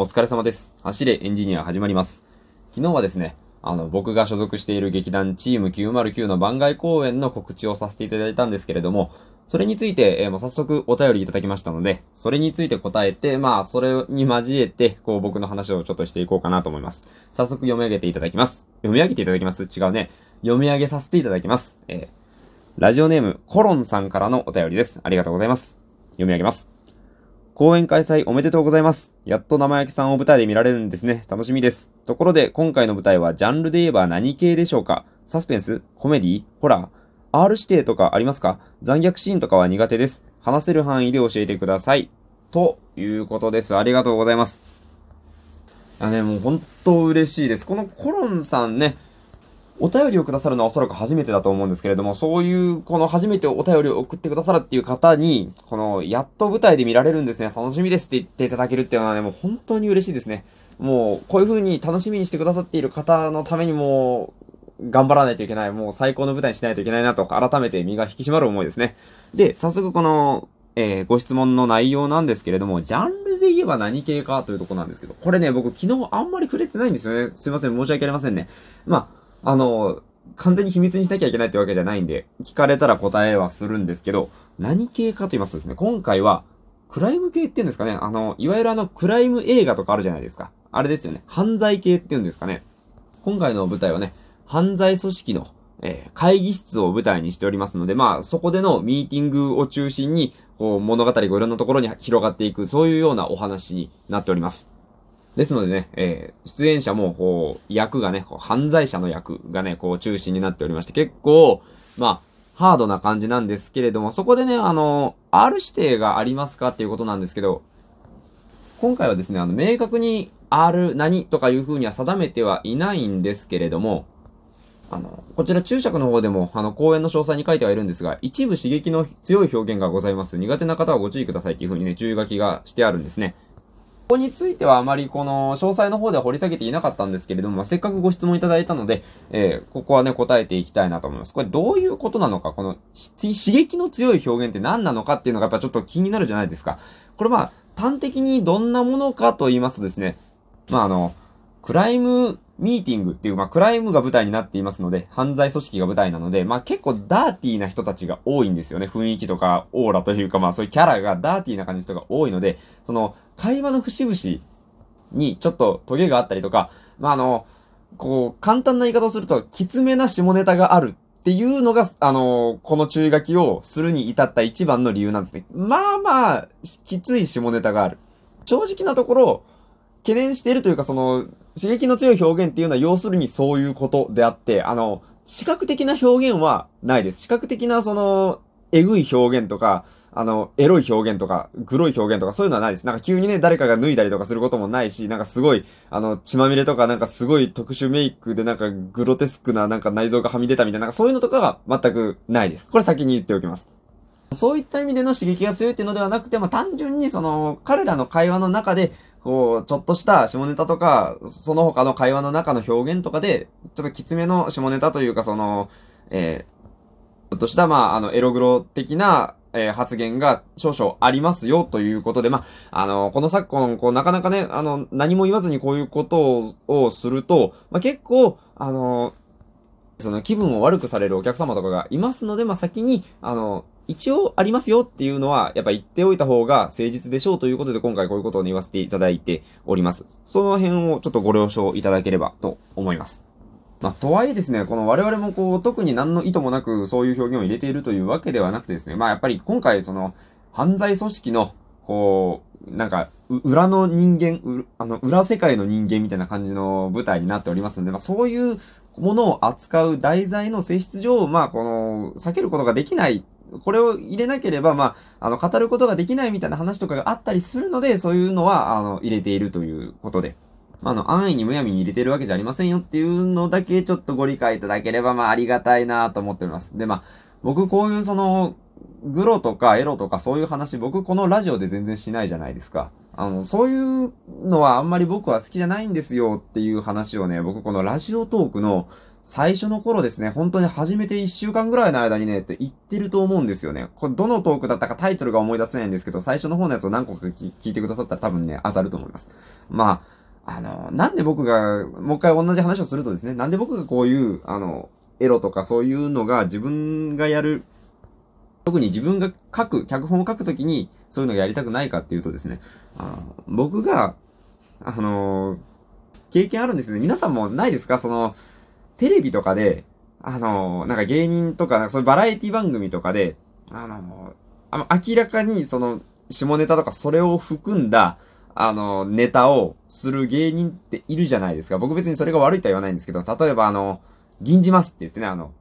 お疲れ様です。走れエンジニア始まります。昨日はですね、あの、僕が所属している劇団チーム909の番外公演の告知をさせていただいたんですけれども、それについて、えー、もう早速お便りいただきましたので、それについて答えて、まあ、それに交えて、こう、僕の話をちょっとしていこうかなと思います。早速読み上げていただきます。読み上げていただきます？違うね。読み上げさせていただきます。えー、ラジオネーム、コロンさんからのお便りです。ありがとうございます。読み上げます。公演開催おめでとうございます。やっと生焼きさんを舞台で見られるんですね。楽しみです。ところで、今回の舞台はジャンルで言えば何系でしょうか？サスペンス？コメディ？ホラー ?R 指定とかありますか？残虐シーンとかは苦手です。話せる範囲で教えてください。ということです。ありがとうございます。あね、もう本当嬉しいです。このコロンさんね、お便りをくださるのはおそらく初めてだと思うんですけれども、そういう、この初めてお便りを送ってくださるっていう方に、この、やっと舞台で見られるんですね、楽しみですって言っていただけるっていうのはね、もう本当に嬉しいですね。もう、こういう風に楽しみにしてくださっている方のためにも、頑張らないといけない。もう最高の舞台にしないといけないなと、改めて身が引き締まる思いですね。で、早速この、えー、ご質問の内容なんですけれども、ジャンルで言えば何系かというとこなんですけど、これね、僕昨日あんまり触れてないんですよね。すいません、申し訳ありませんね。まあ、あの、完全に秘密にしなきゃいけないってわけじゃないんで、聞かれたら答えはするんですけど、何系かと言いますとですね、今回は、クライム系って言うんですかねあの、いわゆるあの、クライム映画とかあるじゃないですか。あれですよね。犯罪系って言うんですかね。今回の舞台はね、犯罪組織の、えー、会議室を舞台にしておりますので、まあ、そこでのミーティングを中心に、こう、物語がいろんなところに広がっていく、そういうようなお話になっております。ですのでね、えー、出演者も、こう、役がね、こう犯罪者の役がね、こう、中心になっておりまして、結構、まあ、ハードな感じなんですけれども、そこでね、あの、R 指定がありますかっていうことなんですけど、今回はですね、あの、明確に R 何とかいう風には定めてはいないんですけれども、あの、こちら注釈の方でも、あの、講演の詳細に書いてはいるんですが、一部刺激の強い表現がございます。苦手な方はご注意くださいっていう風にね、注意書きがしてあるんですね。ここについてはあまりこの詳細の方では掘り下げていなかったんですけれども、せっかくご質問いただいたので、えー、ここはね、答えていきたいなと思います。これどういうことなのか、この刺激の強い表現って何なのかっていうのがやっぱちょっと気になるじゃないですか。これまあ、端的にどんなものかと言いますとですね、まああの、クライムミーティングっていう、まあ、クライムが舞台になっていますので、犯罪組織が舞台なので、まあ、結構ダーティーな人たちが多いんですよね。雰囲気とか、オーラというか、まあ、そういうキャラがダーティーな感じの人が多いので、その、会話の節々にちょっとトゲがあったりとか、まあ、あの、こう、簡単な言い方をすると、きつめな下ネタがあるっていうのが、あの、この注意書きをするに至った一番の理由なんですね。まあまあ、きつい下ネタがある。正直なところ、懸念しているというか、その、刺激の強い表現っていうのは要するにそういうことであって、あの、視覚的な表現はないです。視覚的なその、えぐい表現とか、あの、エロい表現とか、グロい表現とか、そういうのはないです。なんか急にね、誰かが脱いだりとかすることもないし、なんかすごい、あの、血まみれとか、なんかすごい特殊メイクで、なんかグロテスクな、なんか内臓がはみ出たみたいな、なんかそういうのとかは全くないです。これ先に言っておきます。そういった意味での刺激が強いっていうのではなくて、まあ、単純にその、彼らの会話の中で、こう、ちょっとした下ネタとか、その他の会話の中の表現とかで、ちょっときつめの下ネタというか、その、えー、ちょっとした、まあ、あの、エログロ的な、えー、発言が少々ありますよということで、まあ、あの、この昨今、こう、なかなかね、あの、何も言わずにこういうことをすると、まあ、結構、あの、その気分を悪くされるお客様とかがいますので、まあ、先に、あの、一応ありますよっていうのは、やっぱ言っておいた方が誠実でしょうということで、今回こういうことを言わせていただいております。その辺をちょっとご了承いただければと思います。まあ、とはいえですね、この我々もこう、特に何の意図もなくそういう表現を入れているというわけではなくてですね、まあ、やっぱり今回その、犯罪組織の、こう、なんか、裏の人間、あの、裏世界の人間みたいな感じの舞台になっておりますので、まあ、そういうものを扱う題材の性質上、まあ、この、避けることができないこれを入れなければ、まあ、あの、語ることができないみたいな話とかがあったりするので、そういうのは、あの、入れているということで。まあ、あの、安易にむやみに入れてるわけじゃありませんよっていうのだけちょっとご理解いただければ、まあ、ありがたいなと思っております。で、まあ、僕こういうその、グロとかエロとかそういう話、僕このラジオで全然しないじゃないですか。あの、そういうのはあんまり僕は好きじゃないんですよっていう話をね、僕このラジオトークの最初の頃ですね、本当に初めて1週間ぐらいの間にね、って言ってると思うんですよね。これどのトークだったかタイトルが思い出せないんですけど、最初の方のやつを何個か聞いてくださったら多分ね、当たると思います。まあ、あの、なんで僕が、もう一回同じ話をするとですね、なんで僕がこういう、あの、エロとかそういうのが自分がやる、特に自分が書く、脚本を書くときにそういうのがやりたくないかっていうとですね、あの僕が、あの、経験あるんですね。皆さんもないですか？その、テレビとかで、あの、なんか芸人とか、なんかそういうバラエティ番組とかで、あの、あの明らかにその、下ネタとかそれを含んだ、あの、ネタをする芸人っているじゃないですか。僕別にそれが悪いとは言わないんですけど、例えばあの、銀じますって言ってね、あの、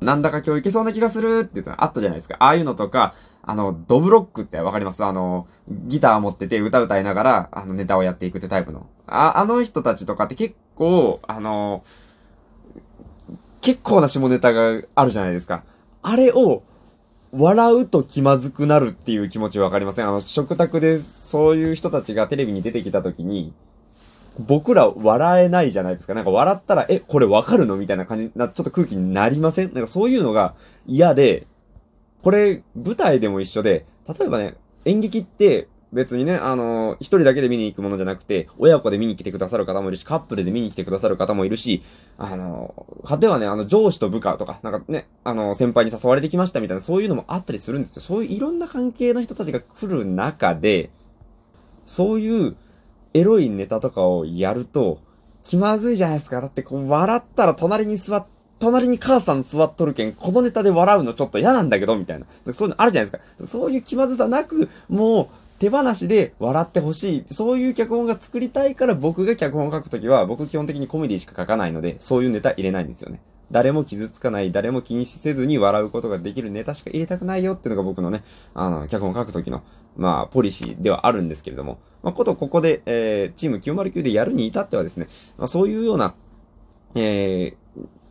なんだか今日いけそうな気がするって言ったのあったじゃないですか。ああいうのとか、あの、ドブロックってわかります？あの、ギター持ってて歌歌いながら、あの、ネタをやっていくってタイプの。あ、あの人たちとかって結構、あの、結構な下ネタがあるじゃないですか。あれを、笑うと気まずくなるっていう気持ちわかりません？あの、食卓でそういう人たちがテレビに出てきた時に、僕ら笑えないじゃないですか。なんか笑ったら、え、これわかるのみたいな感じな、ちょっと空気になりません？なんかそういうのが嫌で、これ、舞台でも一緒で、例えばね、演劇って別にね、あのー、一人だけで見に行くものじゃなくて、親子で見に来てくださる方もいるし、カップルで見に来てくださる方もいるし、あのー、果てはね、あの、上司と部下とか、なんかね、あのー、先輩に誘われてきましたみたいな、そういうのもあったりするんですよ。そういういろんな関係の人たちが来る中で、そういうエロいネタとかをやると、気まずいじゃないですか。だってこう、笑ったら隣に座っ隣に母さん座っとるけん、このネタで笑うのちょっと嫌なんだけど、みたいな。そういうのあるじゃないですか。そういう気まずさなく、もう、手放しで笑ってほしい。そういう脚本が作りたいから僕が脚本を書くときは、僕基本的にコメディしか書かないので、そういうネタ入れないんですよね。誰も傷つかない、誰も気にせずに笑うことができるネタしか入れたくないよっていうのが僕のね、あの、脚本書くときの、まあ、ポリシーではあるんですけれども、まあ、ことここで、えー、チーム909でやるに至ってはですね、まあ、そういうような、え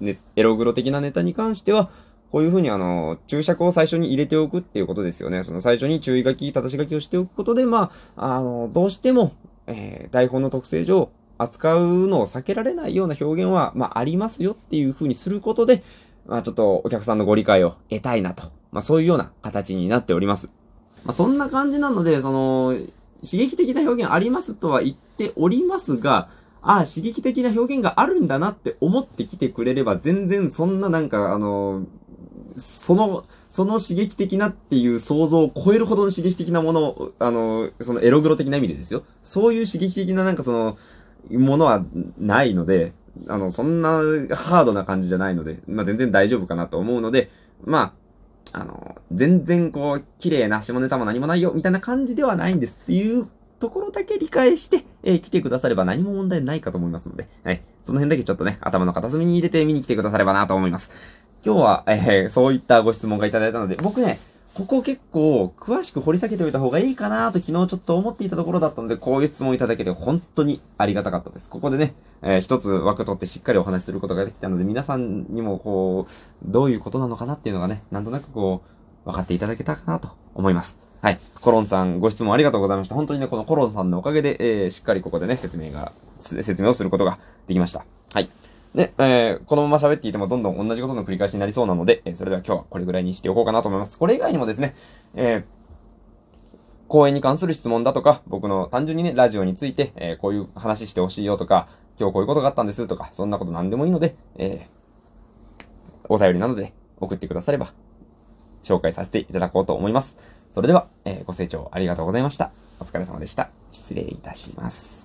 ー、ね、エログロ的なネタに関しては、こういうふうにあの、注釈を最初に入れておくっていうことですよね。その最初に注意書き、正し書きをしておくことで、まあ、あの、どうしても、えー、台本の特性上、扱うのを避けられないような表現は、まあ、ありますよっていうふうにすることで、まあ、ちょっとお客さんのご理解を得たいなと。まあ、そういうような形になっております。まあ、そんな感じなので、その、刺激的な表現ありますとは言っておりますが、ああ、刺激的な表現があるんだなって思ってきてくれれば、全然そんななんか、あの、その、その刺激的なっていう想像を超えるほどの刺激的なものを、あの、そのエログロ的な意味でですよ。そういう刺激的ななんかその、ものはないので、あの、そんなハードな感じじゃないので、まあ、全然大丈夫かなと思うので、まあ、あの、全然こう、綺麗な下ネタも何もないよ、みたいな感じではないんですっていうところだけ理解して、えー、来てくだされば何も問題ないかと思いますので、はい。その辺だけちょっとね、頭の片隅に入れて見に来てくださればなと思います。今日は、えー、そういったご質問がいただいたので、僕ね、ここ結構詳しく掘り下げておいた方がいいかなと昨日ちょっと思っていたところだったので、こういう質問いただけて本当にありがたかったです。ここでね、えー、一つ枠取ってしっかりお話しすることができたので、皆さんにもこう、どういうことなのかなっていうのがね、なんとなくこう、分かっていただけたかなと思います。はい。コロンさん、ご質問ありがとうございました。本当にね、このコロンさんのおかげで、えー、しっかりここでね、説明が、説明をすることができました。はい。ね、えー、このまま喋っていてもどんどん同じことの繰り返しになりそうなので、えー、それでは今日はこれぐらいにしておこうかなと思います。これ以外にもですね、えー、公演に関する質問だとか、僕の単純にね、ラジオについて、えー、こういう話してほしいよとか、今日こういうことがあったんですとか、そんなこと何でもいいので、えー、お便りなどで送ってくだされば、紹介させていただこうと思います。それでは、えー、ご清聴ありがとうございました。お疲れ様でした。失礼いたします。